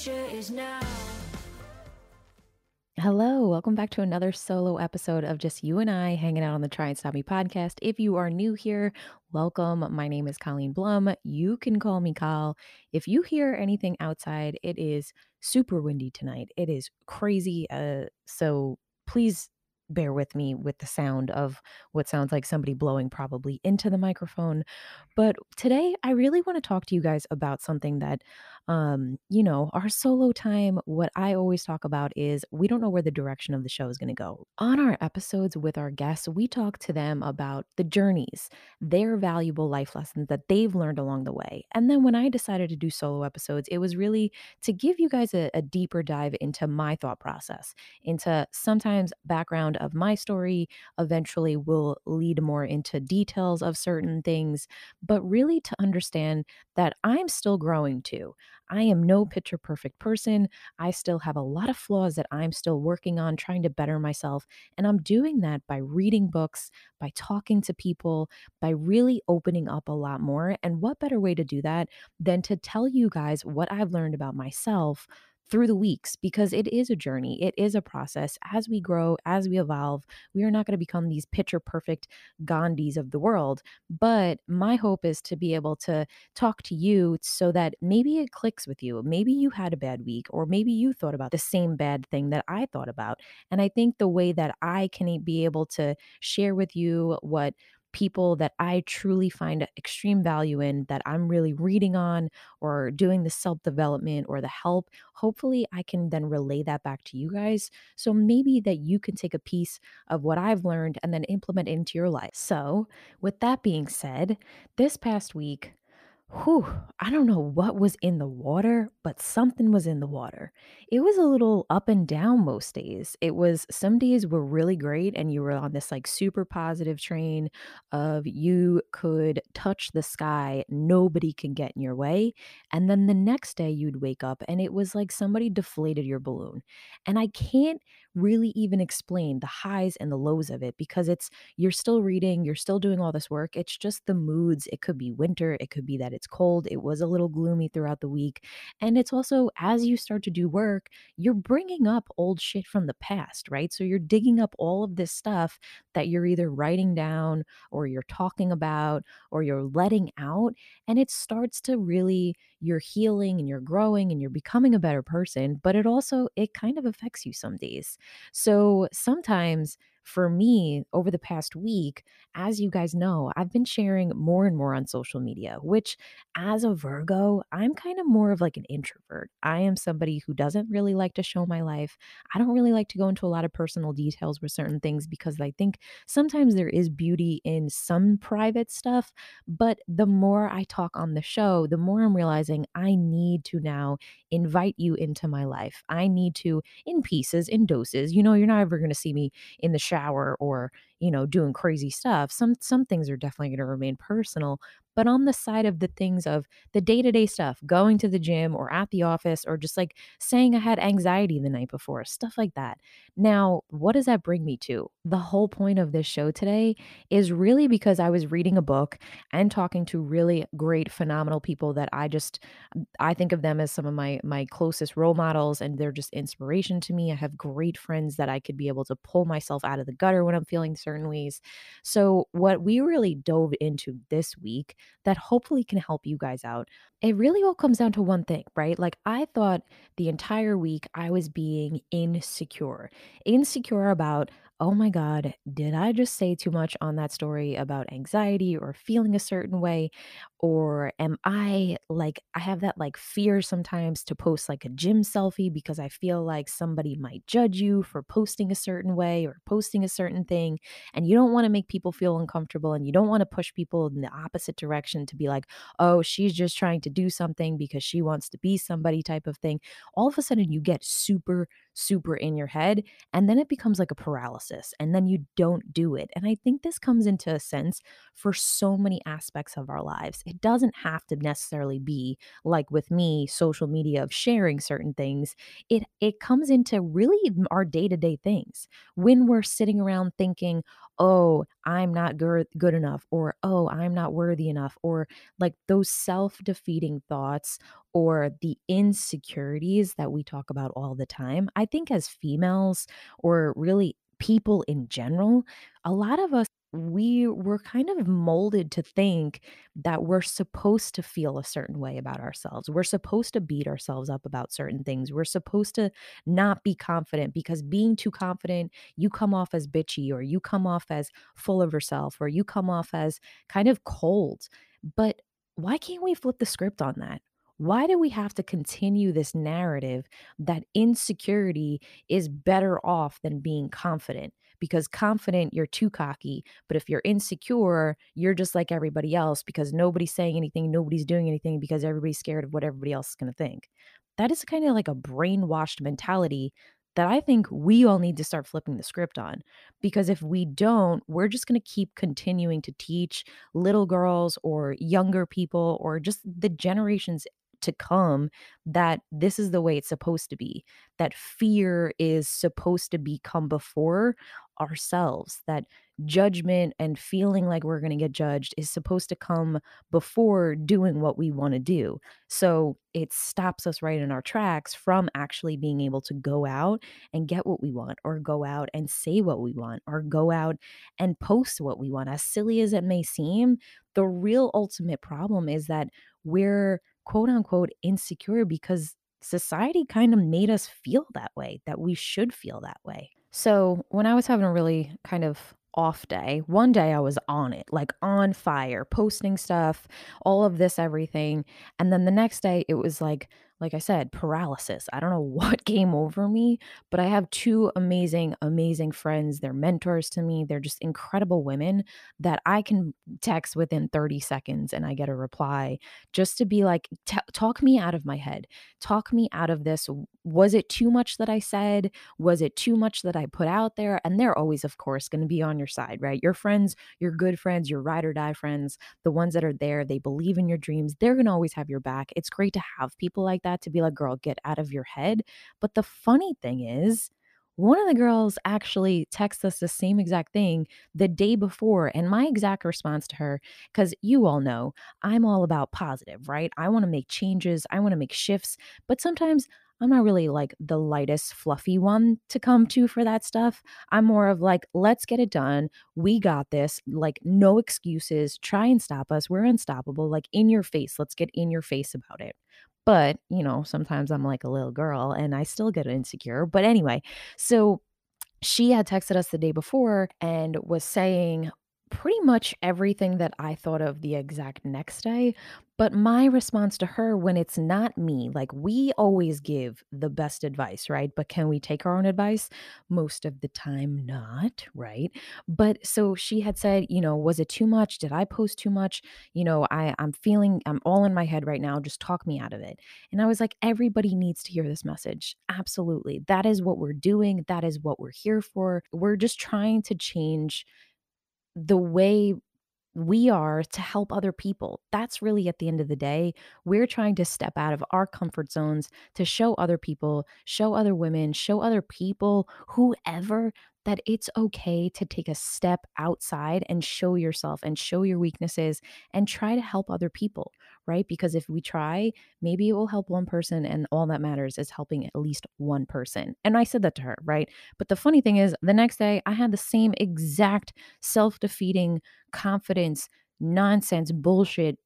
change now. Hello, welcome back to another solo episode of just you and I hanging out on the Try and Stop Me podcast. If you are new here, welcome. My name is Colleen Blum. You can call me Col. If you hear anything outside, it is super windy tonight. It is crazy. Uh, so please bear with me with the sound of what sounds like somebody blowing probably into the microphone. But today, I really want to talk to you guys about something that, um, you know, our solo time. What I always talk about is we don't know where the direction of the show is going to go. On our episodes with our guests, we talk to them about the journeys, their valuable life lessons that they've learned along the way. And then when I decided to do solo episodes, it was really to give you guys a, a deeper dive into my thought process, into sometimes background of my story, eventually will lead more into details of certain things, but really to understand that I'm still growing too. I am no mm-hmm. picture perfect person. I still have a lot of flaws that I'm still working on, trying to better myself. And I'm doing that by reading books, by talking to people, by really opening up a lot more. And what better way to do that than to tell you guys what I've learned about myself through the weeks because it is a journey. It is a process. As we grow, as we evolve, we are not going to become these picture perfect Gandhis of the world. But my hope is to be able to talk to you so that maybe it clicks with you. Maybe you had a bad week, or maybe you thought about the same bad thing that I thought about. And I think the way that I can be able to share with you what people that I truly find extreme value in that I'm really reading on or doing the self development or the help. Hopefully, I can then relay that back to you guys. So maybe that you can take a piece of what I've learned and then implement into your life. So, with that being said, this past week, Whew, I don't know what was in the water, but something was in the water. It was a little up and down most days. It was some days were really great and you were on this like super positive train of you could touch the sky, nobody can get in your way. And then the next day you'd wake up and it was like somebody deflated your balloon. And I can't really even explain the highs and the lows of it because it's you're still reading, you're still doing all this work. It's just the moods. It could be winter, it could be that it's cold. It was a little gloomy throughout the week. And it's also as you start to do work, you're bringing up old shit from the past, right? So you're digging up all of this stuff that you're either writing down or you're talking about or you're letting out and it starts to really you're healing and you're growing and you're becoming a better person, but it also it kind of affects you some days. So sometimes for me over the past week, as you guys know, I've been sharing more and more on social media, which as a Virgo, I'm kind of more of like an introvert. I am somebody who doesn't really like to show my life. I don't really like to go into a lot of personal details with certain things because I think sometimes there is beauty in some private stuff. But the more I talk on the show, the more I'm realizing I need to now invite you into my life. I need to, in pieces, in doses. You know, you're not ever going to see me in the shower or you know doing crazy stuff some some things are definitely going to remain personal but on the side of the things of the day-to-day stuff going to the gym or at the office or just like saying i had anxiety the night before stuff like that. Now what does that bring me to? The whole point of this show today is really because i was reading a book and talking to really great phenomenal people that i just mm, i think of them as some of my my closest role models and they're just inspiration to me. I have great friends that i could be able to pull myself out of the gutter when i'm feeling certain ways so what we really dove into this week that hopefully can help you guys out. It really all comes down to one thing, right? Like I thought the entire week I was being insecure, insecure about oh my God, did I just say too much on that story about anxiety or feeling a certain way? Or am I like, I have that like fear sometimes to post like a gym selfie because I feel like somebody might judge you for posting a certain way or posting a certain thing. And you don't want to make people feel uncomfortable and you don't want to push people in the opposite direction to be like, oh, she's just trying to do something because she wants to be somebody type of thing. All of a sudden, you get super, super in your head and then it becomes like a paralysis and then you don't do it. And I think this comes into a sense for so many aspects of our lives. It doesn't have to necessarily be like with me, social media of sharing certain things. It it comes into really our day-to-day things. When we're sitting around thinking, "Oh, I'm not good good enough," or "Oh, I'm not worthy enough," or like those self-defeating thoughts or the insecurities that we talk about all the time. I think as females or really people in general, a lot of us we were kind of molded to think that we're supposed to feel a certain way about ourselves. We're supposed to beat ourselves up about certain things. We're supposed to not be confident because being too confident, you come off as bitchy or you come off as full of yourself or you come off as kind of cold. But why can't we flip the script on that? Why do we have to continue this narrative that insecurity is better off than being confident? Because confident, you're too cocky. But if you're insecure, you're just like everybody else because nobody's saying anything, nobody's doing anything because everybody's scared of what everybody else is going to think. That is kind of like a brainwashed mentality that I think we all need to start flipping the script on. Because if we don't, we're just going to keep continuing to teach little girls or younger people or just the generations to come that this is the way it's supposed to be, that fear is supposed to be come before ourselves, that judgment and feeling like we're going to get judged is supposed to come before doing what we want to do. So it stops us right in our tracks from actually being able to go out and get what we want, or go out and say what we want, or go out and post what we want. As silly as it may seem, the real ultimate problem is that we're quote unquote insecure because society kind of made us feel that way, that we should feel that way. So when I was having a really kind of off day, one day I was on it, like on fire, posting stuff, all of this, everything. And then the next day it was like, like I said, paralysis. I don't know what came over me, but I have two amazing, amazing friends. They're mentors to me. They're just incredible women that I can text within 30 seconds and I get a reply just to be like, talk me out of my head. Talk me out of this. Was it too much that I said? Was it too much that I put out there? And they're always, of course, going to be on your side, right? Your friends, your good friends, your ride or die friends, the ones that are there, they believe in your dreams. They're going to always have your back. It's great to have people like that that to be like, girl, get out of your head. But the funny thing is, one of the girls actually texts us the same exact thing the day before. And my exact response to her, because you all know I'm all about positive, right? I want to make changes, I want to make shifts. But sometimes I'm not really like the lightest, fluffy one to come to for that stuff. I'm more of like, let's get it done. We got this. Like, no excuses. Try and stop us. We're unstoppable. Like, in your face. Let's get in your face about it. But, you know, sometimes I'm like a little girl and I still get insecure. But anyway, so she had texted us the day before and was saying pretty much everything that I thought of the exact next day. But my response to her when it's not me, like we always give the best advice, right? But can we take our own advice? Most of the time, not, right? But so she had said, you know, was it too much? Did I post too much? You know, I, I'm feeling, I'm all in my head right now. Just talk me out of it. And I was like, everybody needs to hear this message. Absolutely. That is what we're doing. That is what we're here for. We're just trying to change the way we are to help other people. That's really at the end of the day, we're trying to step out of our comfort zones to show other people, show other women, show other people, whoever, that it's okay to take a step outside and show yourself and show your weaknesses and try to help other people, right? Because if we try, maybe it will help one person, and all that matters is helping at least one person. And I said that to her, right? But the funny thing is, the next day, I had the same exact self defeating confidence, nonsense, bullshit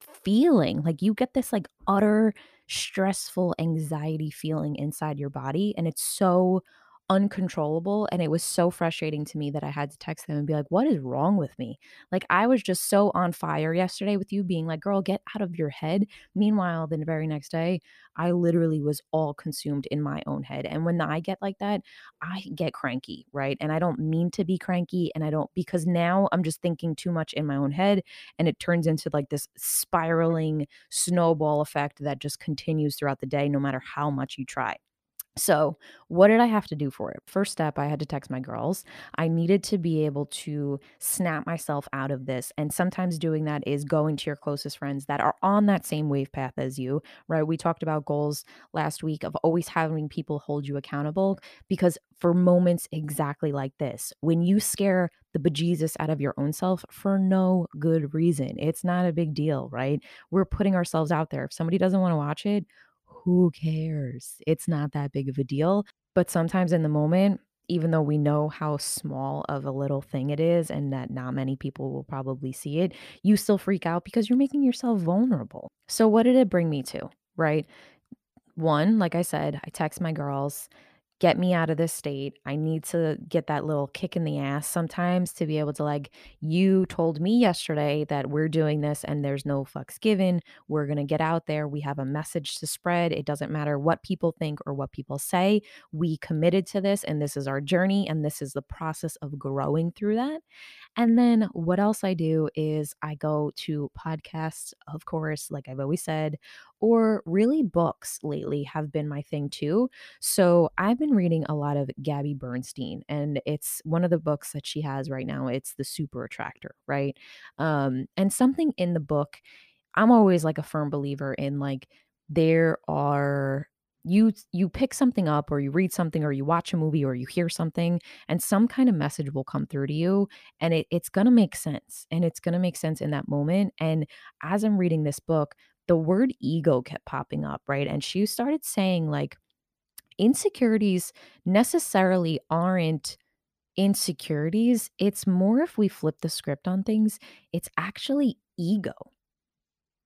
feeling. Like you get this like utter stressful anxiety feeling inside your body, and it's so uncontrollable and it was so frustrating to me that I had to text them and be like, "What is wrong with me?" Like I was just so on fire yesterday with you being like, "Girl, get out of your head." Meanwhile, the very next day, I literally was all consumed in my own head. And when I get like that, I get cranky, right? And I don't mean to be cranky and I don't because now I'm just thinking too much in my own head and it turns into like this spiraling snowball effect that just continues throughout the day no matter how much you try. So, what did I have to do for it? First step, I had to text my girls. I needed to be able to snap myself out of this. And sometimes doing that is going to your closest friends that are on that same wave path as you, right? We talked about goals last week of always having people hold you accountable because for moments exactly like this, when you scare the bejesus out of your own self for no good reason, it's not a big deal, right? We're putting ourselves out there. If somebody doesn't want to watch it, who cares? It's not that big of a deal. But sometimes in the moment, even though we know how small of a little thing it is and that not many people will probably see it, you still freak out because you're making yourself vulnerable. So, what did it bring me to? Right. One, like I said, I text my girls get me out of this state. I need to get that little kick in the ass sometimes to be able to, like, you told me yesterday that we're doing this and there's no fucks given. We're going to get out there. We have a message to spread. It doesn't matter what people think or what people say. We committed to this and this is our journey and this is the process of growing through that. And then what else I do is I go to podcasts, of course, like I've always said, or really books lately have been my thing too. So I've been reading a lot of Gabby Bernstein, and it's one of the books that she has right now. It's The Super Attractor, right? Um, and something in the book, I'm always like a firm believer in like, there are you you pick something up or you read something or you watch a movie or you hear something and some kind of message will come through to you and it, it's to make sense and it's to make sense in that moment and as i'm reading this book the word ego kept popping up right and she started saying like insecurities necessarily aren't insecurities it's more if we flip the script on things it's actually ego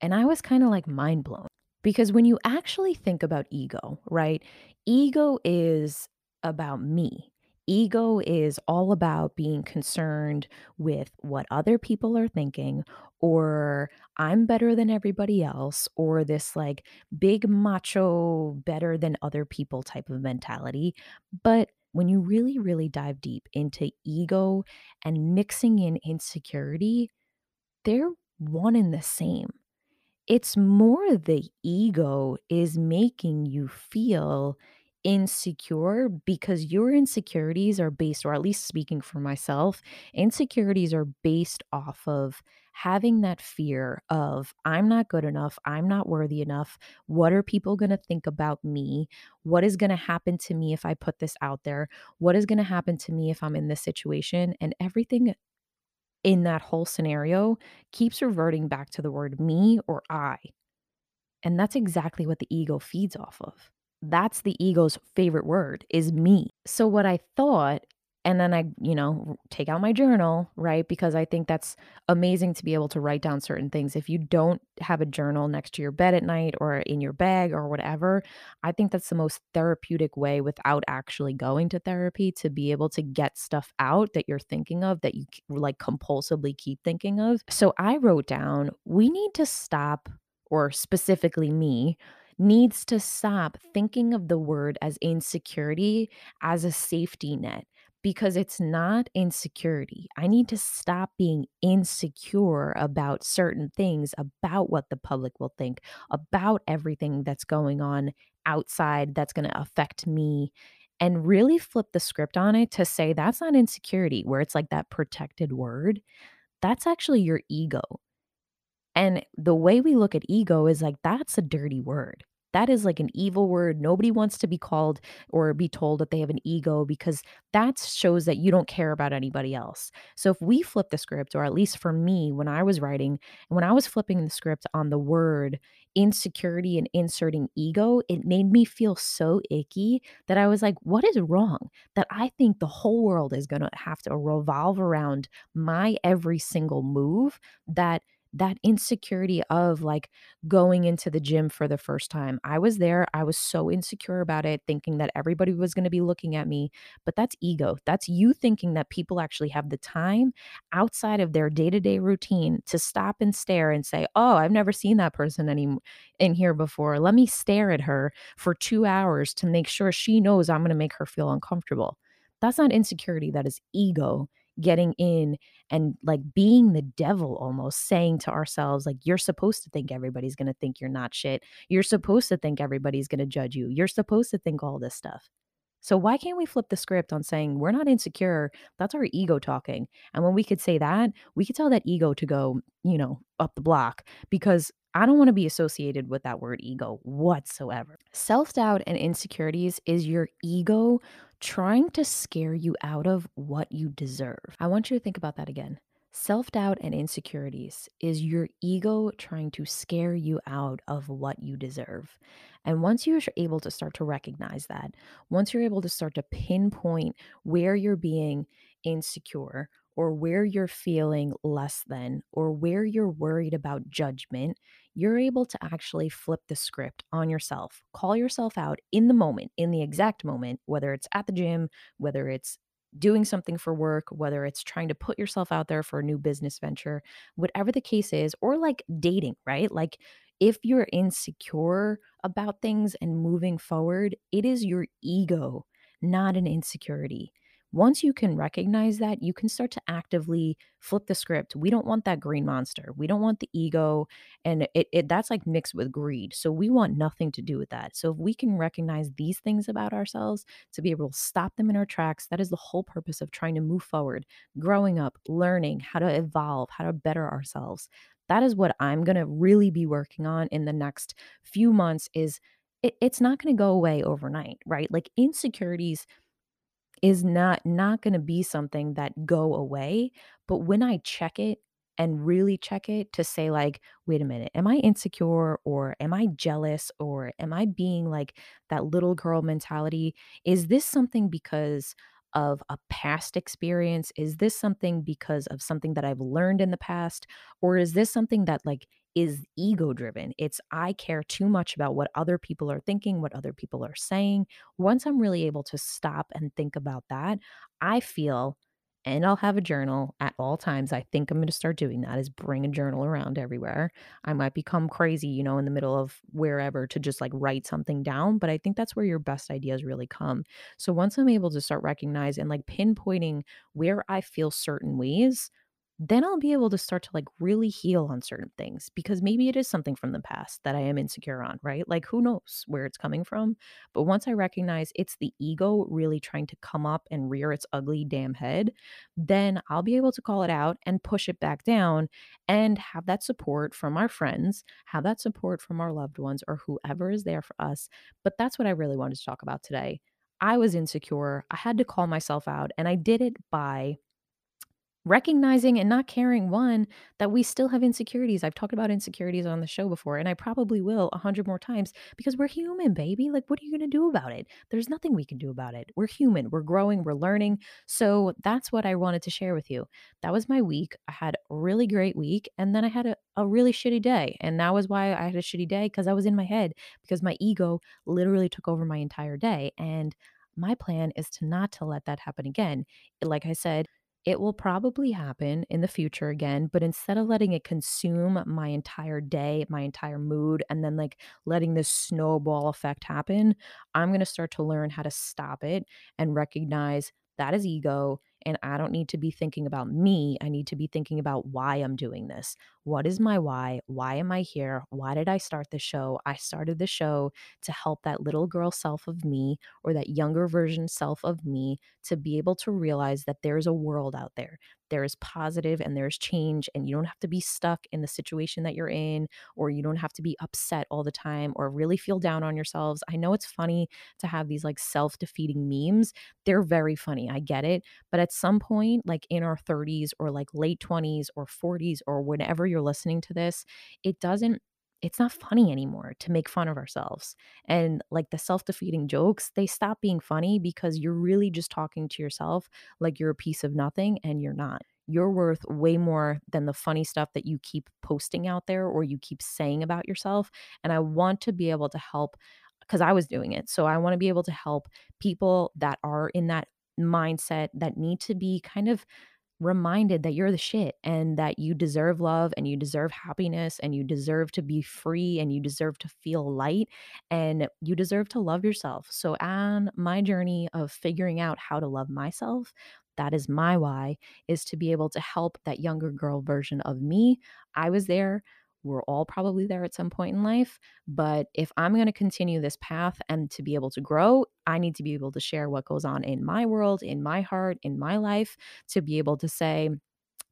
and i was kind of like mind blown because when you actually think about ego, right? Ego is about me. Ego is all about being concerned with what other people are thinking, or I'm better than everybody else, or this like big macho, better than other people type of mentality. But when you really, really dive deep into ego and mixing in insecurity, they're one and the same it's more the ego is making you feel insecure because your insecurities are based, or at least speaking for myself, insecurities are based off of having that fear of I'm not good enough, I'm not worthy enough. What are people going to think about me? What is going to happen to me if I put this out there? What is going to happen to me if I'm in this situation? And everything in that whole scenario keeps reverting back to the word me or I. And that's exactly what the ego feeds off of. That's the ego's favorite word is me. So what I thought and then I, you know, take out my journal, right? Because I think that's amazing to be able to write down certain things. If you don't have a journal next to your bed at night or in your bag or whatever, I think that's the most therapeutic way without actually going to therapy to be able to get stuff out that you're thinking of that you like compulsively keep thinking of. So I wrote down, we need to stop, or specifically me, needs to stop thinking of the word as insecurity as a safety net because it's not insecurity. I need to stop being insecure about certain things, about what the public will think, about everything that's going on outside that's going to affect me. And really flip the script on it to say that's not insecurity, where it's like that protected word. That's actually your ego. And the way we look at ego is like that's a dirty word. That is like an evil word. Nobody wants to be called or be told that they have an ego because that shows that you don't care about anybody else. So if we flip the script, or at least for me, when I was writing, when I was flipping the script on the word insecurity and inserting ego, it made me feel so icky that I was like, what is wrong? That I think the whole world is going to have to revolve around my every single move that that insecurity of like going into the gym for the first time. I was there. I was so insecure about it, thinking that everybody was going to be looking at me. But that's ego. That's you thinking that people actually have the time outside of their day to day routine to stop and stare and say, Oh, I've never seen that person any in here before. Let me stare at her for two hours to make sure she knows I'm going to make her feel uncomfortable. That's not insecurity. That is ego getting in and like being the devil almost saying to ourselves like you're supposed to think everybody's going to think you're not shit. You're supposed to think everybody's going to judge you. You're supposed to think all this stuff. So why can't we flip the script on saying we're not insecure. That's our ego talking. And when we could say that we could tell that ego to go you know up the block because I don't want to be associated with that word ego whatsoever. Self doubt and insecurities is your ego trying to scare you out of what you deserve. I want you to think about that again. Self doubt and insecurities is your ego trying to scare you out of what you deserve. And once you're able to start to recognize that, once you're able to start to pinpoint where you're being insecure or where you're feeling less than or where you're worried about judgment, you're able to actually flip the script on yourself. Call yourself out in the moment, in the exact moment, whether it's at the gym, whether it's doing something for work, whether it's trying to put yourself out there for a new business venture, whatever the case is, or like dating, right? Like if you're insecure about things and moving forward, it is your ego, not an insecurity. Once you can recognize that, you can start to actively flip the script. We don't want that green monster. We don't want the ego and it, it that's like mixed with greed. So we want nothing to do with that. So if we can recognize these things about ourselves to be able to stop them in our tracks, that is the whole purpose of trying to move forward, growing up, learning how to evolve, how to better ourselves. That is what I'm going to really be working on in the next few months is it, it's not going to go away overnight, right? Like insecurities is not not going to be something that go away but when i check it and really check it to say like wait a minute am i insecure or am i jealous or am i being like that little girl mentality? Is this something because of a past experience? Is this something because of something that i've learned in the past? Or is this something that like is ego driven. It's I care too much about what other people are thinking, what other people are saying. Once I'm really able to stop and think about that, I feel and I'll have a journal at all times. I think I'm going to start doing that is bring a journal around everywhere. I might become crazy, you know, in the middle of wherever to just like write something down, but I think that's where your best ideas really come. So once I'm able to start recognizing and like pinpointing where I feel certain ways, then I'll be able to start to like really heal on certain things because maybe it is something from the past that I am insecure on, right? Like who knows where it's coming from. But once I recognize it's the ego really trying to come up and rear its ugly damn head, then I'll be able to call it out and push it back down and have that support from our friends, have that support from our loved ones or whoever is there for us. But that's what I really wanted to talk about today. I was insecure. I had to call myself out, and I did it by recognizing and not caring one that we still have insecurities. I've talked about insecurities on the show before and i probably will a hundred more times because we're human baby like what are you going to do about it? There's nothing we can do about it. We're human. We're growing. We're learning. So that's what i wanted to share with you. That was my week. I had a really great week and then i had a, a really shitty day and that was why i had a shitty day because i was in my head because my ego literally took over my entire day and my plan is to not to let that happen again. Like i said it will probably happen in the future again, but instead of letting it consume my entire day, my entire mood, and then like letting this snowball effect happen, I'm going to start to learn how to stop it and recognize that is ego. And I don't need to be thinking about me. I need to be thinking about why I'm doing this. What is my why? Why am I here? Why did I start the show? I started the show to help that little girl self of me or that younger version self of me to be able to realize that there's a world out there. There is positive and there's change, and you don't have to be stuck in the situation that you're in, or you don't have to be upset all the time or really feel down on yourselves. I know it's funny to have these like self defeating memes. They're very funny. I get it. But at some point, like in our 30s or like late 20s or 40s or whenever you're listening to this, it doesn't it's not funny anymore to make fun of ourselves. And like the self defeating jokes, they stop being funny because you're really just talking to yourself like you're a piece of nothing and you're not. You're worth way more than the funny stuff that you keep posting out there or you keep saying about yourself. And I want to be able to help because I was doing it. So I want to be able to help people that are in that mindset that need to be kind of reminded that you're the shit and that you deserve love and you deserve happiness and you deserve to be free and you deserve to feel light and you deserve to love yourself. So, on my journey of figuring out how to love myself, that is my why is to be able to help that younger girl version of me. I was there. We're all probably there at some point in life. But if I'm going to continue this path and to be able to grow, I need to be able to share what goes on in my world, in my heart, in my life, to be able to say,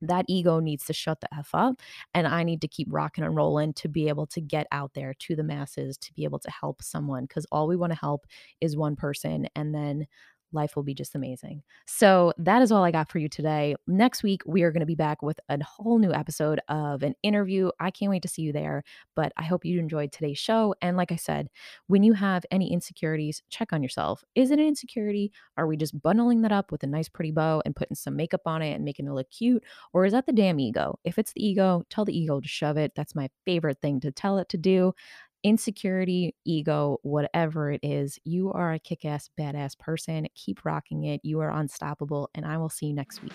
that ego needs to shut the F up. And I need to keep rocking and rolling to be able to get out there to the masses, to be able to help someone. Cause all we want to help is one person. And then life will be just amazing. So that is all I got for you today. Next week, we are going to be back with a whole new episode of an interview. I can't wait to see you there, but I hope you enjoyed today's show. And like I said, when you have any insecurities, check on yourself. Is it an insecurity? Are we just bundling that up with a nice, pretty bow and putting some makeup on it and making it look cute? Or is that the damn ego? If it's the ego, tell the ego to shove it. That's my favorite thing to tell it to do insecurity, ego, whatever it is, you are a kick ass, badass person. Keep rocking it. You are unstoppable. And I will see you next week.